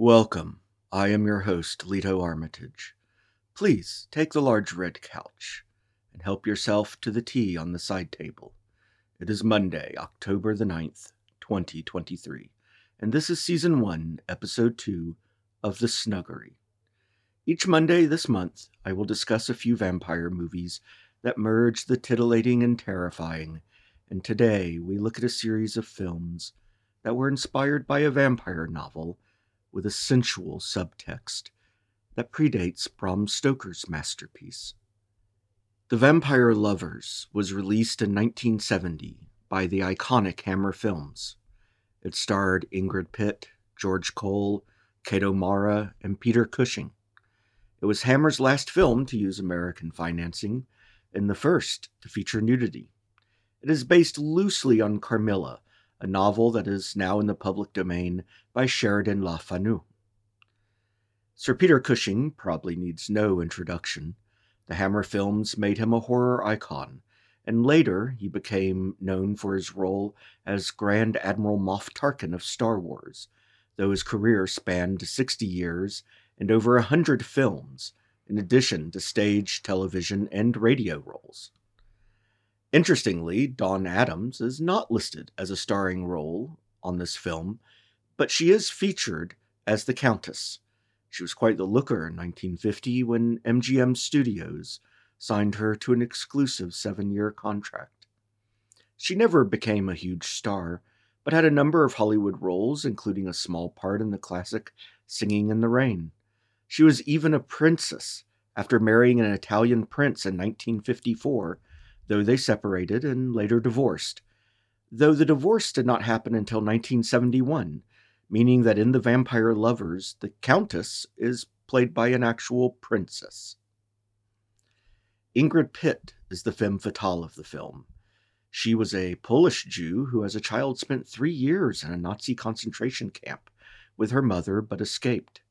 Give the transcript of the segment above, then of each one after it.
Welcome. I am your host, Leto Armitage. Please take the large red couch and help yourself to the tea on the side table. It is Monday, October the 9th, 2023, and this is Season 1, Episode 2 of The Snuggery. Each Monday this month, I will discuss a few vampire movies that merge the titillating and terrifying, and today we look at a series of films that were inspired by a vampire novel with a sensual subtext that predates Bram Stoker's masterpiece. The Vampire Lovers was released in 1970 by the iconic Hammer Films. It starred Ingrid Pitt, George Cole, Kate O'Mara, and Peter Cushing. It was Hammer's last film to use American financing and the first to feature nudity. It is based loosely on Carmilla, a novel that is now in the public domain by Sheridan Le Fanu. Sir Peter Cushing probably needs no introduction. The Hammer films made him a horror icon, and later he became known for his role as Grand Admiral Moff Tarkin of Star Wars, though his career spanned 60 years and over a hundred films, in addition to stage, television, and radio roles. Interestingly, Dawn Addams is not listed as a starring role on this film, but she is featured as the Countess. She was quite the looker in 1950 when MGM Studios signed her to an exclusive seven year contract. She never became a huge star, but had a number of Hollywood roles, including a small part in the classic Singing in the Rain. She was even a princess after marrying an Italian prince in 1954 though they separated and later divorced. Though the divorce did not happen until 1971, meaning that in The Vampire Lovers, the Countess is played by an actual princess. Ingrid Pitt is the femme fatale of the film. She was a Polish Jew who, as a child, spent three years in a Nazi concentration camp with her mother but escaped.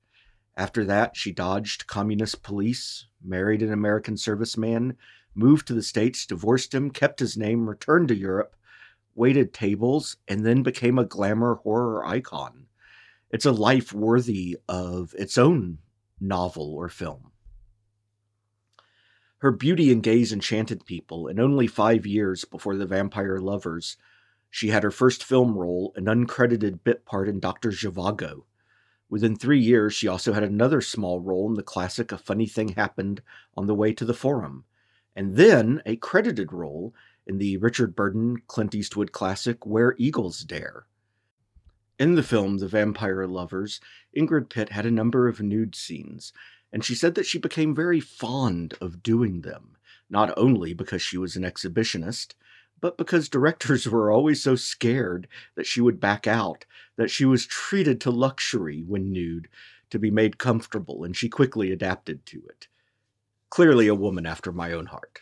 After that, she dodged communist police, married an American serviceman, moved to the States, divorced him, kept his name, returned to Europe, waited tables, and then became a glamour horror icon. It's a life worthy of its own novel or film. Her beauty and gaze enchanted people, and only five years before The Vampire Lovers, she had her first film role, an uncredited bit part in Dr. Zhivago. Within three years, she also had another small role in the classic A Funny Thing Happened on the Way to the Forum, and then a credited role in the Richard Burton Clint Eastwood classic Where Eagles Dare. In the film The Vampire Lovers, Ingrid Pitt had a number of nude scenes, and she said that she became very fond of doing them, not only because she was an exhibitionist, but because directors were always so scared that she would back out, that she was treated to luxury when nude to be made comfortable, and she quickly adapted to it clearly a woman after my own heart.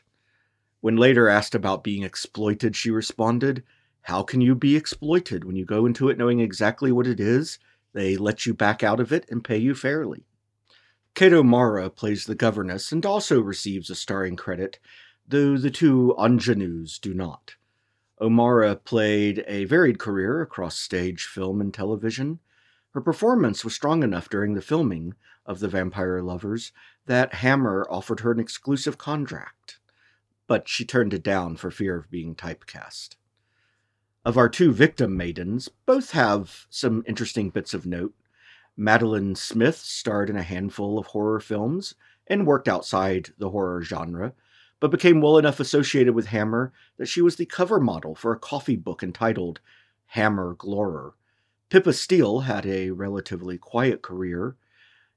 When later asked about being exploited, she responded, How can you be exploited when you go into it knowing exactly what it is? They let you back out of it and pay you fairly. Kate O'Mara plays the governess and also receives a starring credit, though the two ingenues do not. O'Mara played a varied career across stage, film, and television. Her performance was strong enough during the filming of The Vampire Lovers that Hammer offered her an exclusive contract, but she turned it down for fear of being typecast. Of our two victim maidens, both have some interesting bits of note. Madeline Smith starred in a handful of horror films and worked outside the horror genre, but became well enough associated with Hammer that she was the cover model for a coffee book entitled Hammer Glamour. Pippa Steele had a relatively quiet career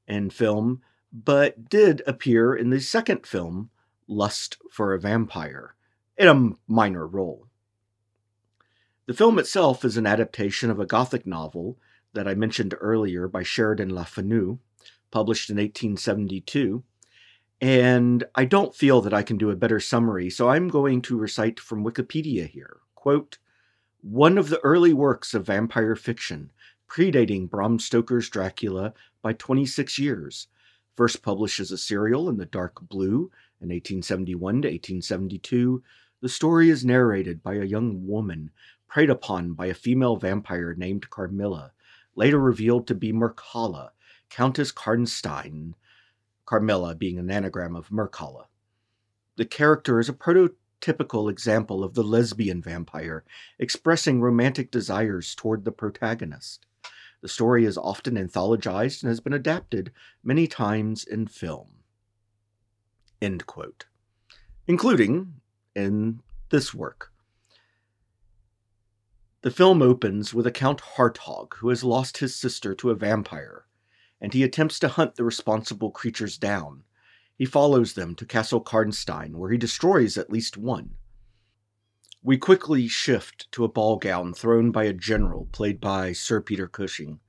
in film, but did appear in the second film, Lust for a Vampire, in a minor role. The film itself is an adaptation of a Gothic novel that I mentioned earlier by Sheridan Le Fanu, published in 1872. And I don't feel that I can do a better summary, so I'm going to recite from Wikipedia here. Quote, one of the early works of vampire fiction, predating Bram Stoker's Dracula by 26 years, first published as a serial in the dark blue in 1871 to 1872, the story is narrated by a young woman preyed upon by a female vampire named Carmilla, later revealed to be Mircalla, Countess Karnstein, Carmilla being an anagram of Mircalla. The character is a prototypical example of the lesbian vampire, expressing romantic desires toward the protagonist. The story is often anthologized and has been adapted many times in film. End quote. Including in this work. The film opens with a Count Hartog who has lost his sister to a vampire, and he attempts to hunt the responsible creatures down. He follows them to Castle Karnstein, where he destroys at least one. We quickly shift to a ball gown thrown by a general played by Sir Peter Cushing.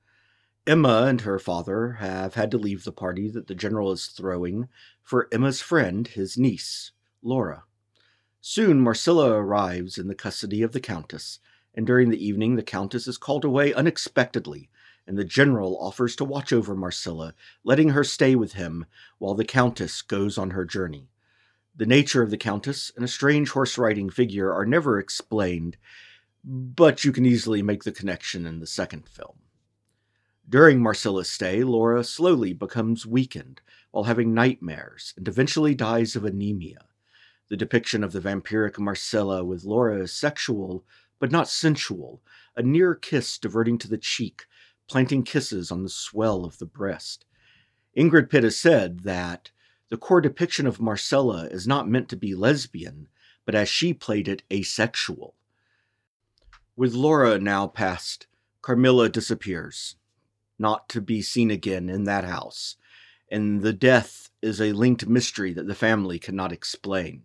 Emma and her father have had to leave the party that the general is throwing for Emma's friend, his niece, Laura. Soon Marcilla arrives in the custody of the Countess, and during the evening the Countess is called away unexpectedly, and the general offers to watch over Marcilla, letting her stay with him while the Countess goes on her journey. The nature of the Countess and a strange horse riding figure are never explained, but you can easily make the connection in the second film. During Marcilla's stay, Laura slowly becomes weakened while having nightmares and eventually dies of anemia. The depiction of the vampiric Marcilla with Laura is sexual but not sensual, a near kiss diverting to the cheek, planting kisses on the swell of the breast. Ingrid Pitt has said that the core depiction of Marcilla is not meant to be lesbian, but as she played it, asexual. With Laura now past, Carmilla disappears, not to be seen again in that house, and the death is a linked mystery that the family cannot explain.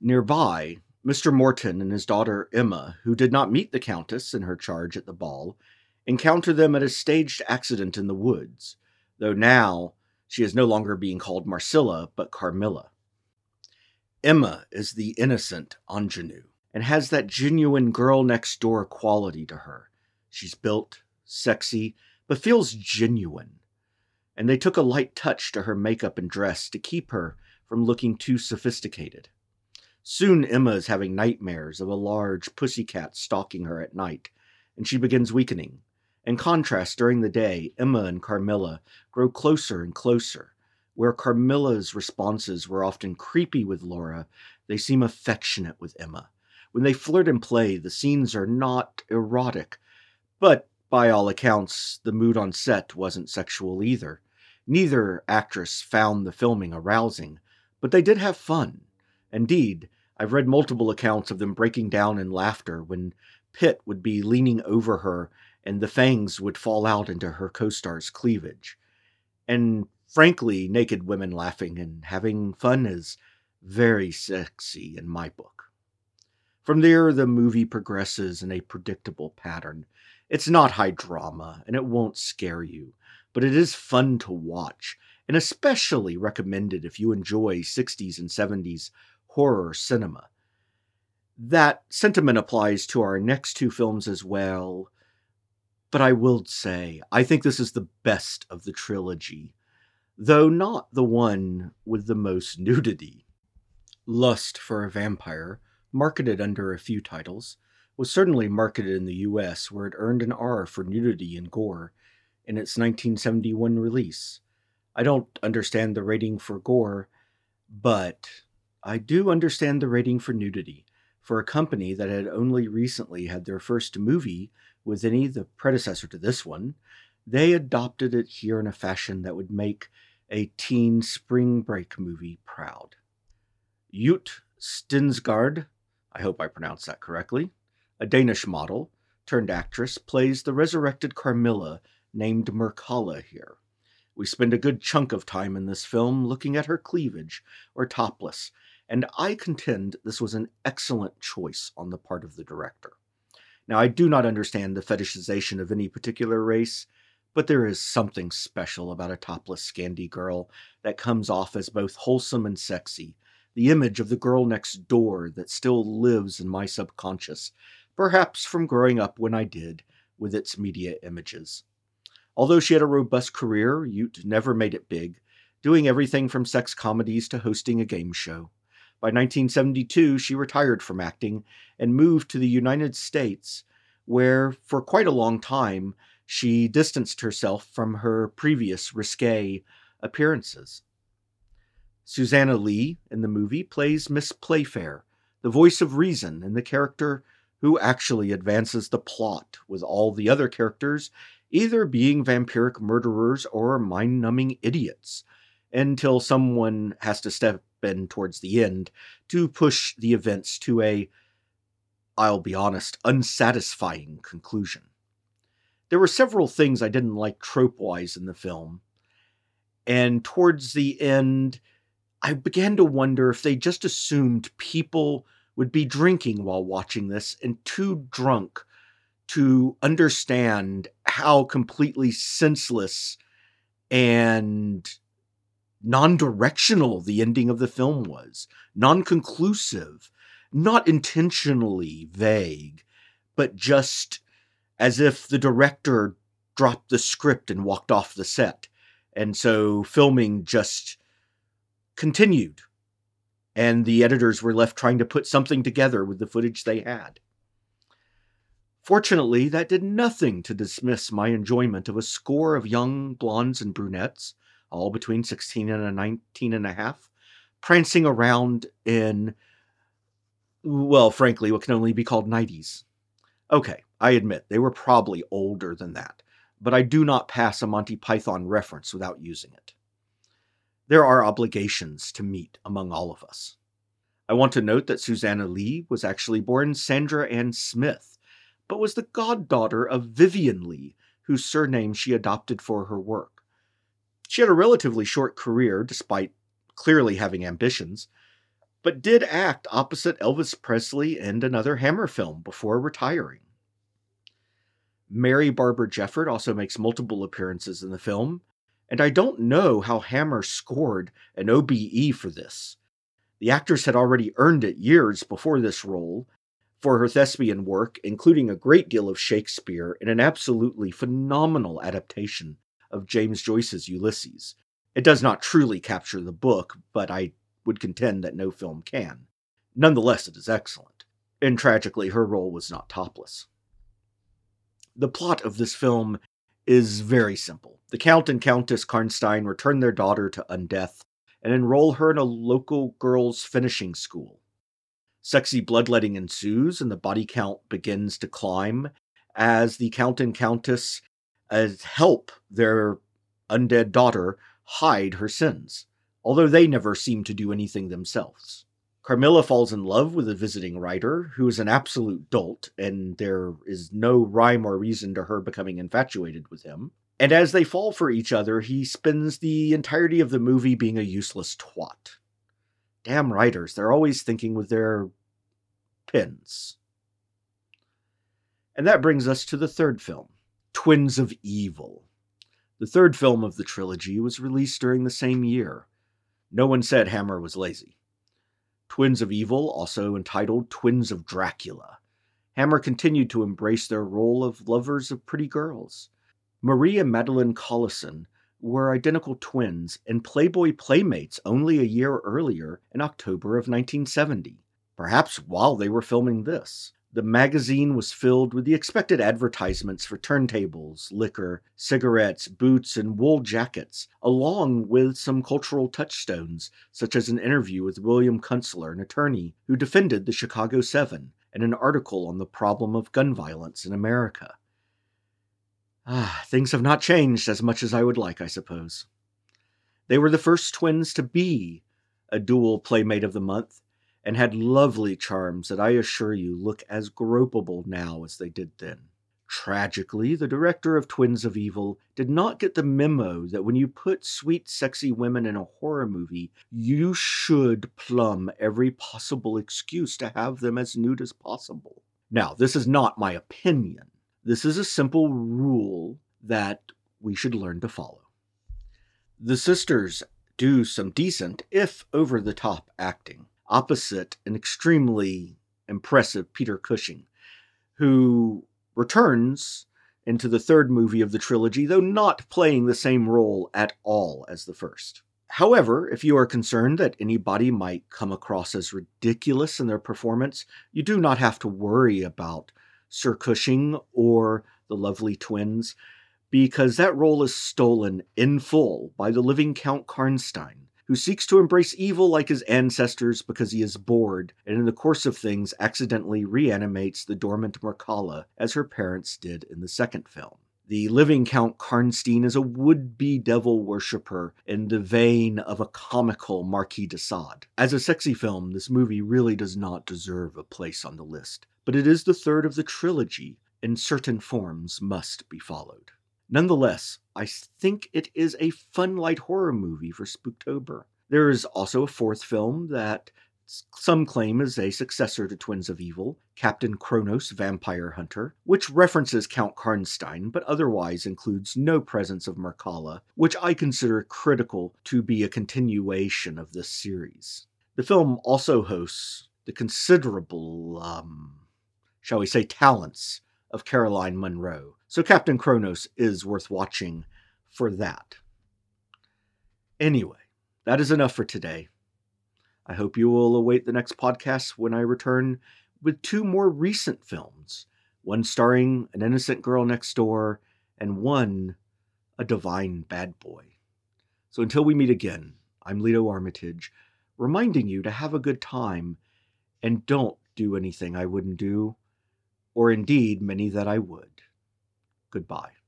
Nearby, Mr. Morton and his daughter Emma, who did not meet the Countess in her charge at the ball, encounter them at a staged accident in the woods, though now she is no longer being called Marcilla, but Carmilla. Emma is the innocent ingenue and has that genuine girl next door quality to her. She's built, sexy, but feels genuine. And they took a light touch to her makeup and dress to keep her from looking too sophisticated. Soon Emma is having nightmares of a large pussy cat stalking her at night, and she begins weakening. In contrast, during the day, Emma and Carmilla grow closer and closer. Where Carmilla's responses were often creepy with Laura, they seem affectionate with Emma. When they flirt and play, the scenes are not erotic, but by all accounts, the mood on set wasn't sexual either. Neither actress found the filming arousing, but they did have fun. Indeed, I've read multiple accounts of them breaking down in laughter when Pitt would be leaning over her and the fangs would fall out into her co star's cleavage. And frankly, naked women laughing and having fun is very sexy in my book. From there, the movie progresses in a predictable pattern. It's not high drama, and it won't scare you, but it is fun to watch, and especially recommended if you enjoy 60s and 70s horror cinema. That sentiment applies to our next two films as well, but I will say, I think this is the best of the trilogy, though not the one with the most nudity. Lust for a Vampire, marketed under a few titles, was certainly marketed in the US, where it earned an R for nudity and gore in its 1971 release. I don't understand the rating for gore, but I do understand the rating for nudity. For a company that had only recently had their first movie with any the predecessor to this one, they adopted it here in a fashion that would make a teen spring break movie proud. Yutte Stensgaard, I hope I pronounced that correctly, a Danish model turned actress, plays the resurrected Carmilla named Mircalla here. We spend a good chunk of time in this film looking at her cleavage, or topless, and I contend this was an excellent choice on the part of the director. Now, I do not understand the fetishization of any particular race, but there is something special about a topless Scandi girl that comes off as both wholesome and sexy, the image of the girl next door that still lives in my subconscious, perhaps from growing up when I did, with its media images. Although she had a robust career, Yutte never made it big, doing everything from sex comedies to hosting a game show. By 1972, she retired from acting and moved to the United States, where, for quite a long time, she distanced herself from her previous risque appearances. Suzanna Leigh in the movie plays Miss Playfair, the voice of reason and the character who actually advances the plot, with all the other characters either being vampiric murderers or mind numbing idiots, until someone has to step in towards the end to push the events to a, I'll be honest, unsatisfying conclusion. There were several things I didn't like trope wise in the film, and towards the end, I began to wonder if they just assumed people would be drinking while watching this and too drunk to understand how completely senseless and non directional the ending of the film was, non conclusive, not intentionally vague, but just as if the director dropped the script and walked off the set. And so filming just continued. And the editors were left trying to put something together with the footage they had. Fortunately, that did nothing to dismiss my enjoyment of a score of young blondes and brunettes, all between 16 and 19 and a half, prancing around in, well, frankly, what can only be called 90s. Okay, I admit, they were probably older than that, but I do not pass a Monty Python reference without using it. There are obligations to meet among all of us. I want to note that Suzanna Leigh was actually born Sandra Ann Smith, but was the goddaughter of Vivien Leigh, whose surname she adopted for her work. She had a relatively short career, despite clearly having ambitions, but did act opposite Elvis Presley in another Hammer film before retiring. Mary Barbara Jefford also makes multiple appearances in the film, and I don't know how Hammer scored an OBE for this. The actress had already earned it years before this role for her thespian work, including a great deal of Shakespeare in an absolutely phenomenal adaptation of James Joyce's Ulysses. It does not truly capture the book, but I would contend that no film can. Nonetheless, it is excellent, and tragically, her role was not topless. The plot of this film is very simple. The Count and Countess Karnstein return their daughter to Undeath and enroll her in a local girls' finishing school. Sexy bloodletting ensues, and the body count begins to climb as the Count and Countess uh, help their undead daughter hide her sins, although they never seem to do anything themselves. Carmilla falls in love with a visiting writer who is an absolute dolt, and there is no rhyme or reason to her becoming infatuated with him. And as they fall for each other, he spends the entirety of the movie being a useless twat. Damn writers, they're always thinking with their pens. And that brings us to the third film, Twins of Evil. The third film of the trilogy was released during the same year. No one said Hammer was lazy. Twins of Evil, also entitled Twins of Dracula. Hammer continued to embrace their role of lovers of pretty girls. Marie and Madeline Collinson were identical twins and Playboy playmates only a year earlier in October of 1970, perhaps while they were filming this. The magazine was filled with the expected advertisements for turntables, liquor, cigarettes, boots, and wool jackets, along with some cultural touchstones, such as an interview with William Kunstler, an attorney who defended the Chicago Seven, and an article on the problem of gun violence in America. Ah, things have not changed as much as I would like, I suppose. They were the first twins to be a dual Playmate of the Month, and had lovely charms that I assure you look as gropable now as they did then. Tragically, the director of Twins of Evil did not get the memo that when you put sweet, sexy women in a horror movie, you should plumb every possible excuse to have them as nude as possible. Now, this is not my opinion. This is a simple rule that we should learn to follow. The sisters do some decent, if over the top, acting opposite an extremely impressive Peter Cushing, who returns into the third movie of the trilogy, though not playing the same role at all as the first. However, if you are concerned that anybody might come across as ridiculous in their performance, you do not have to worry about Sir Cushing or the lovely twins. because that role is stolen in full by the living Count Karnstein, who seeks to embrace evil like his ancestors because he is bored, and in the course of things accidentally reanimates the dormant Mircalla as her parents did in the second film. The living Count Karnstein is a would be devil worshipper in the vein of a comical Marquis de Sade. As a sexy film, this movie really does not deserve a place on the list, but it is the third of the trilogy, and certain forms must be followed. Nonetheless, I think it is a fun light horror movie for Spooktober. There is also a fourth film that some claim is a successor to Twins of Evil, Captain Kronos Vampire Hunter, which references Count Karnstein but otherwise includes no presence of Mircalla, which I consider critical to be a continuation of this series. The film also hosts the considerable, um, shall we say, talents of Caroline Munro, so Captain Kronos is worth watching for that. Anyway, that is enough for today. I hope you will await the next podcast when I return with two more recent films one starring an innocent girl next door, and one a divine bad boy. So until we meet again, I'm Leto Armitage, reminding you to have a good time and don't do anything I wouldn't do, or indeed many that I would. Goodbye.